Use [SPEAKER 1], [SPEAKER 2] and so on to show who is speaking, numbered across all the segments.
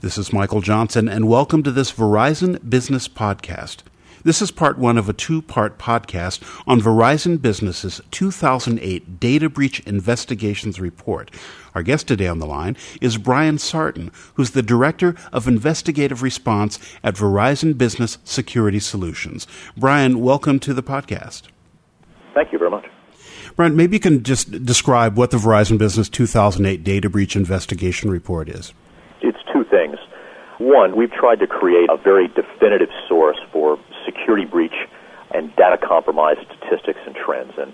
[SPEAKER 1] This is Michael Johnson, and welcome to this Verizon Business Podcast. This is part one of a two part podcast on Verizon Business's 2008 Data Breach Investigations Report. Our guest today on the line is Bryan Sartin, who's the Director of Investigative Response at Verizon Business Security Solutions. Bryan, welcome to the podcast.
[SPEAKER 2] Thank you very much.
[SPEAKER 1] Bryan, maybe you can just describe what the Verizon Business 2008 Data Breach Investigation Report is.
[SPEAKER 2] One, we've tried to create a very definitive source for security breach and data compromise statistics and trends. And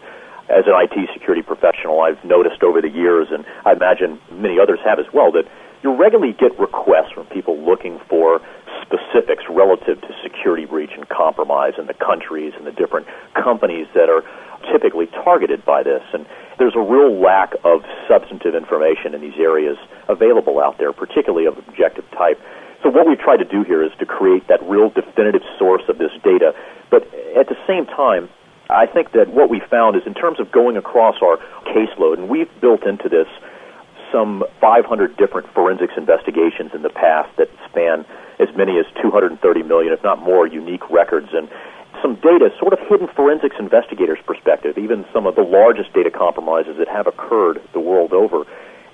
[SPEAKER 2] as an IT security professional, I've noticed over the years, and I imagine many others have as well, that you regularly get requests from people looking for specifics relative to security breach and compromise in the countries and the different companies that are typically targeted by this. And there's a real lack of substantive information in these areas available out there, particularly of objective type. So what we've tried to do here is to create that real definitive source of this data. But at the same time, I think that what we found is in terms of going across our caseload, and we've built into this some 500 different forensics investigations in the past that span as many as 230 million, if not more, unique records and some data, sort of hidden forensics investigators' perspective, even some of the largest data compromises that have occurred the world over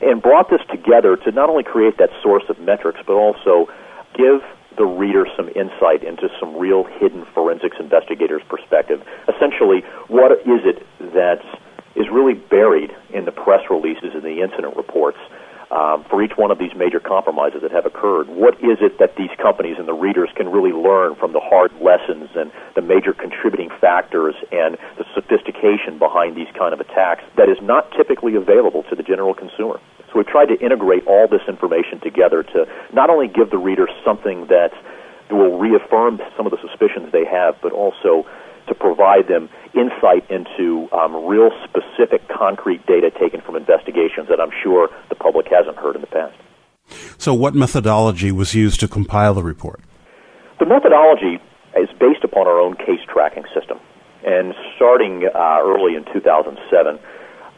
[SPEAKER 2] and brought this together to not only create that source of metrics, but also give the reader some insight into some real hidden forensics investigators' perspective. Essentially, what is it that is really buried in the press releases and the incident reports um, for each one of these major compromises that have occurred. What is it that these companies and the readers can really learn from the hard lessons and the major contributing factors and the sophistication behind these kind of attacks that is not typically available to the general consumer? So we've tried to integrate all this information together to not only give the reader something that will reaffirm some of the suspicions they have, but also to provide them insight into um, real specific concrete data taken from investigations that I'm sure the public hasn't heard in the past.
[SPEAKER 1] So, what methodology was used to compile the report?
[SPEAKER 2] The methodology is based upon our own case tracking system. And starting uh, early in 2007,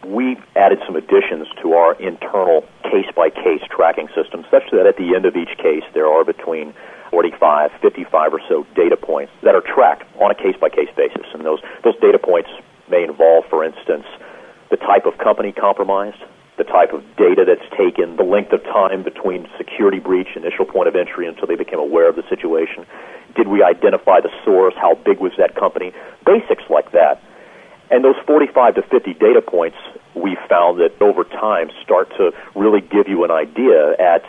[SPEAKER 2] we added some additions to our internal case by case tracking system, such that at the end of each case, there are between 45, 55 or so data points that are tracked on a case by case basis. And those, those data points may involve, for instance, the type of company compromised, the type of data that's taken, the length of time between security breach, initial point of entry until they became aware of the situation. Did we identify the source? How big was that company? Basics like that. And those 45 to 50 data points, found that over time start to really give you an idea at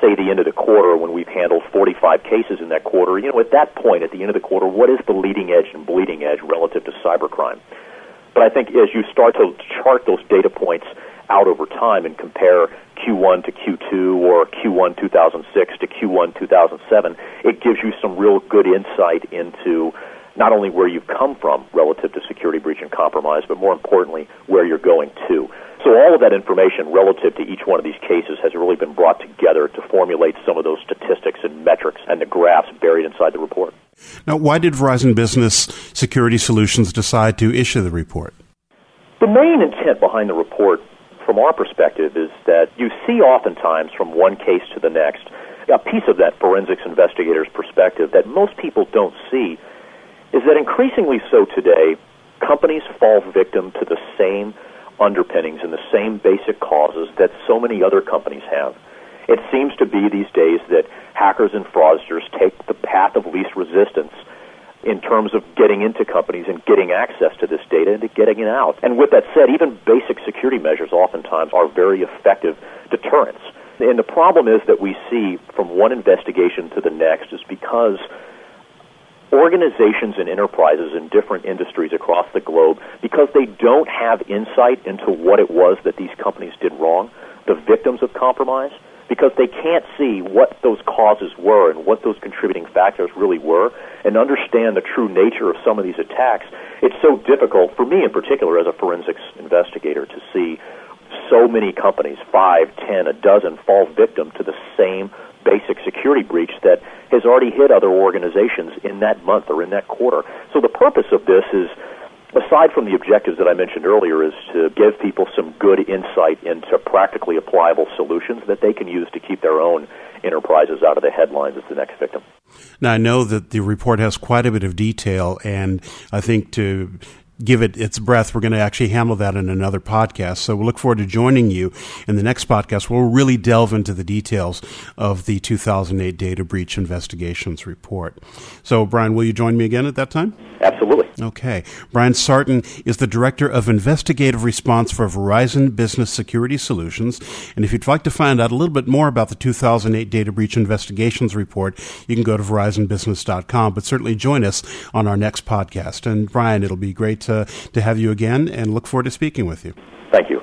[SPEAKER 2] say the end of the quarter when we've handled 45 cases in that quarter, you know, at that point, at the end of the quarter, what is the leading edge and bleeding edge relative to cybercrime? But I think as you start to chart those data points out over time and compare Q1 to Q2 or Q1 2006 to Q1 2007, it gives you some real good insight into not only where you've come from relative to security breach and compromise, but more importantly, where you're going to. So all of that information relative to each one of these cases has really been brought together to formulate some of those statistics and metrics and the graphs buried inside the report.
[SPEAKER 1] Now, why did Verizon Business Security Solutions decide to issue the report?
[SPEAKER 2] The main intent behind the report, from our perspective, is that you see oftentimes from one case to the next a piece of that forensics investigator's perspective that most people don't see is that increasingly so today, companies fall victim to the same underpinnings and the same basic causes that so many other companies have. It seems to be these days that hackers and fraudsters take the path of least resistance in terms of getting into companies and getting access to this data and getting it out. And with that said, even basic security measures oftentimes are very effective deterrents. And the problem is that we see from one investigation to the next is because organizations and enterprises in different industries across the globe, because they don't have insight into what it was that these companies did wrong, the victims of compromise, because they can't see what those causes were and what those contributing factors really were and understand the true nature of some of these attacks, it's so difficult, for me in particular as a forensics investigator, to see so many companies, five, ten, a dozen, fall victim to the same basic security breach that has already hit other organizations in that month or in that quarter. So the purpose of this is aside from the objectives that I mentioned earlier, is to give people some good insight into practically applicable solutions that they can use to keep their own enterprises out of the headlines as the next victim.
[SPEAKER 1] Now, I know that the report has quite a bit of detail, and I think to give it its breath. We're going to actually handle that in another podcast. So we'll look forward to joining you in the next podcast. We'll really delve into the details of the 2008 data breach investigations report. So, Bryan, will you join me again at that time?
[SPEAKER 2] Absolutely.
[SPEAKER 1] Okay. Bryan Sartin is the Director of Investigative Response for Verizon Business Security Solutions. And if you'd like to find out a little bit more about the 2008 Data Breach Investigations Report, you can go to verizonbusiness.com. But certainly join us on our next podcast. And Bryan, it'll be great to, to have you again and look forward to speaking with you.
[SPEAKER 2] Thank you.